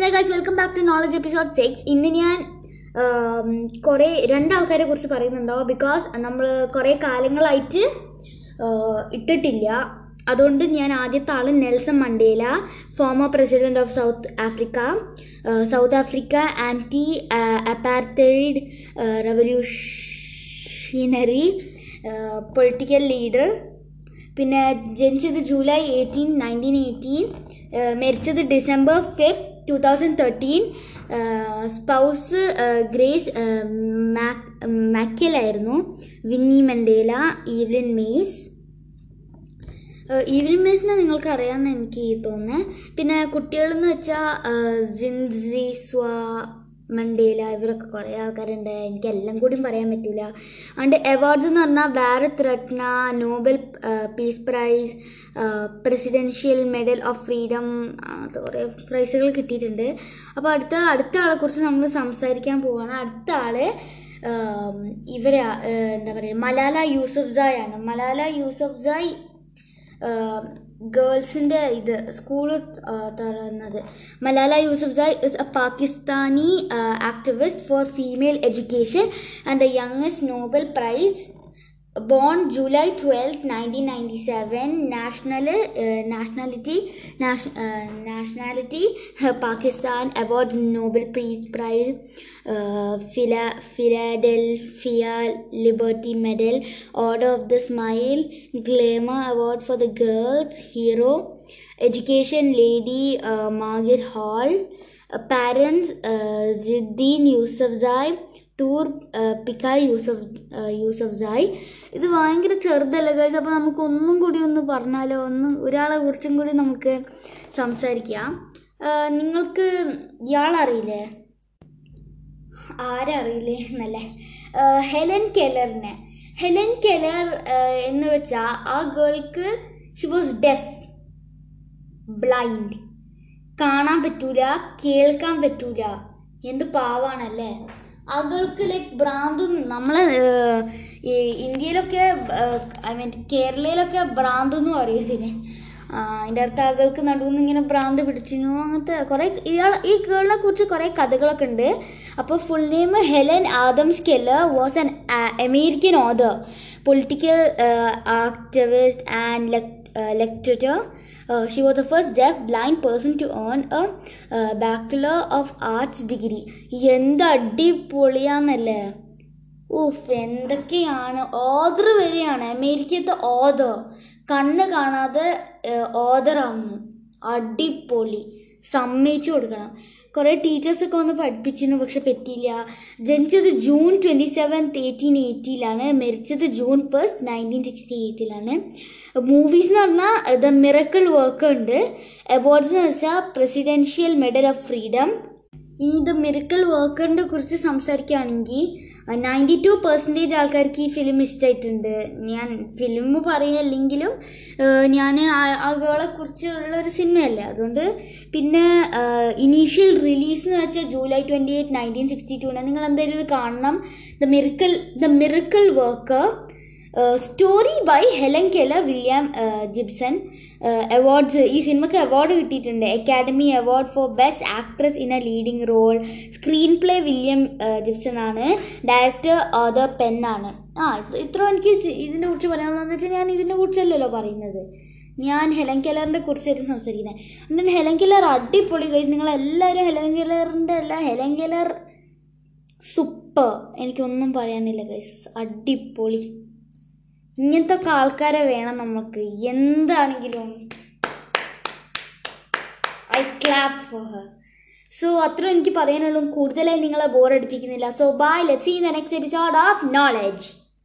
Hello guys welcome back to knowledge episode six ഇന്ന് ഞാൻ കുറേ രണ്ടാൾക്കാരെ കുറിച്ച് പറയുന്നുണ്ടാവും ബിക്കോസ് നമ്മൾ കുറേ കാലങ്ങളായിട്ട് ഇട്ടിട്ടില്ല. അതുകൊണ്ട് ഞാൻ ആദ്യത്തെ ആൾ Nelson Mandela former president of South Africa South Africa anti apartheid revolutionary political leader പിന്നെ ജനിച്ചത് ജൂലൈ എയ്റ്റീൻ നയന്റീൻ എയ്റ്റീൻ മരിച്ചത് December fifth thousand thirteen spouse Grace മാക്കലായിരുന്നു Winnie Mandela Evelyn Mase Evelyn മേസിനെ നിങ്ങൾക്ക് അറിയാമെന്ന് എനിക്ക് തോന്നുന്നത്. പിന്നെ കുട്ടികളെന്ന് വെച്ചാൽ ജിൻസി സ്വാ മണ്ടേല ഇവരൊക്കെ കുറേ ആൾക്കാരുണ്ട്. എനിക്കെല്ലാം കൂടി പറയാൻ പറ്റില്ല അതുകൊണ്ട് അവാർഡ്സ് എന്ന് പറഞ്ഞാൽ Bharat Ratna Nobel peace prize presidential medal of freedom കുറേ പ്രൈസുകൾ കിട്ടിയിട്ടുണ്ട്. അപ്പോൾ അടുത്ത അടുത്ത ആളെക്കുറിച്ച് നമ്മൾ സംസാരിക്കാൻ പോവുകയാണ് അടുത്ത ആൾ ഇവരെ എന്താ പറയുക മലാല യൂസഫ് ജായ് ആണ്. മലാല യൂസഫ് സായ് ഗേൾസിന്റെ ഇത് സ്കൂൾ തുറന്നത്. Malala Yousafzai is a Pakistani activist for female education and the youngest Nobel prize born July 12, 1997, national, uh, nationality, nas- uh, nationality, uh, Pakistan, Awards Nobel Peace Prize, uh, Phila- Philadelphia Liberty Medal, Order of the Smile, Glamour Award for the Girls, Hero, Education Lady uh, Margaret Hall, uh, Parents uh, Ziddin Toor Pekai Yousaf Yousafzai ഇത് ഭയങ്കര ചെറുതല്ല guys അപ്പോൾ നമുക്ക് ഒന്നും കൂടി ഒന്ന് പറഞ്ഞാലോ? ഒന്ന് ഒരാളെ കുറിച്ചും കൂടി നമുക്ക് സംസാരിക്കാം. നിങ്ങൾക്ക് ഇയാളറിയില്ലേ? ആരറിയില്ലേ എന്നല്ലേ? ഹെലൻ കെലറിനെ. ഹെലൻ കെലർ എന്ന് വെച്ചാൽ ആ ഗേൾക്ക് ഷി വാസ് ഡെഫ് ബ്ലൈൻഡ് കാണാൻ പറ്റൂല കേൾക്കാൻ പറ്റൂല. എന്ത് പാവാണല്ലേ? ആളുകൾക്ക് ലൈക്ക് ഭ്രാന്ത് നമ്മളെ ഈ ഇന്ത്യയിലൊക്കെ ഐ മീൻ കേരളയിലൊക്കെ ഭ്രാന്ത് എന്ന് പറയും ഇതിന് അതിന്റെ അർത്ഥം ആളുകൾക്ക് നടുവിൽ ഇങ്ങനെ ഭ്രാന്ത് പിടിച്ചിരുന്നു. അങ്ങനത്തെ കുറേ ഇയാൾ ഈ ഗേളിനെ കുറിച്ച് കുറേ കഥകളൊക്കെ ഉണ്ട്. അപ്പോൾ full name Helen Adams Keller was an American author political activist and lecturer. Uh, she was the first deaf blind person to earn a uh, Bachelor of Arts degree. എന്ത് അടിപൊളിയാന്നല്ലേ? ഉഫ് എന്തൊക്കെയാണ്? ഓദർ വരെയാണ്. അമേരിക്കത്തെ ഓദർ കണ്ണ് കാണാതെ ഓദറാവുന്നു അടിപൊളി. സമ്മതിച്ചു കൊടുക്കണം. കുറേ ടീച്ചേഴ്സൊക്കെ വന്ന് പഠിപ്പിച്ചിരുന്നു പക്ഷെ പറ്റിയില്ല. ജനിച്ചത് ജൂൺ ട്വന്റി സെവൻത്ത് എയ്റ്റീൻ എയ്റ്റിയിലാണ് മരിച്ചത് ജൂൺ ഫസ്റ്റ് നയന്റീൻ സിക്സ്റ്റി എയ്റ്റിലാണ് മൂവീസ് എന്ന് പറഞ്ഞാൽ ദ മിറക്കിൾ വർക്ക് ഉണ്ട്. അവാർഡ്സ് എന്ന് വെച്ചാൽ പ്രസിഡൻഷ്യൽ മെഡൽ ഓഫ് ഫ്രീഡം ഇനി ദ മിറക്കിൾ വർക്കറിനെ കുറിച്ച് സംസാരിക്കുകയാണെങ്കിൽ നയന്റി ടു പെർസെന്റേജ് ആൾക്കാർക്ക് ഈ ഫിലിം ഇഷ്ടമായിട്ടുണ്ട് ഞാൻ ഫിലിം പറയല്ലെങ്കിലും ഞാൻ ആളുകളെ കുറിച്ചുള്ള ഒരു സിനിമയല്ലേ അതുകൊണ്ട് പിന്നെ ഇനീഷ്യൽ റിലീസ് എന്ന് വെച്ചാൽ July twenty eight nineteen sixty two നിങ്ങൾ എന്തായാലും ഇത് കാണണം. The miracle the miracle worker story by Helen Keller William Gibson awards ഈ സിനിമയ്ക്ക് അവാർഡ് കിട്ടിയിട്ടുണ്ട്. Academy Award for best actress in a leading role screenplay William Gibson ആണ്. Director Arthur Penn ആണ്. ആ ഇത്ര എനിക്ക് ഇതിനെ കുറിച്ച് പറയാനുള്ളതെന്ന് വെച്ചാൽ ഞാൻ ഇതിനെ കുറിച്ചല്ലല്ലോ പറയുന്നത്. ഞാൻ ഹെലൻ കെലറിന്റെ കുറിച്ചായിരുന്നു സംസാരിക്കുന്നത് എന്നിട്ട് ഹെലൻ കെലർ അടിപൊളി. കഴിച്ച് നിങ്ങളെല്ലാവരും ഹെലൻ കെലറിന്റെ അല്ല ഹെലൻ കെലർ സൂപ്പർ. എനിക്കൊന്നും പറയാനില്ല ഗൈസ് അടിപൊളി. ഇങ്ങനത്തെ ഒക്കെ ആൾക്കാരെ വേണം നമുക്ക് എന്താണെങ്കിലും I clap for her so അത്ര എനിക്ക് പറയാനുള്ളൂ കൂടുതലായി നിങ്ങളെ bore അടിപ്പിക്കുന്നില്ല. So bye let see the next episode of knowledge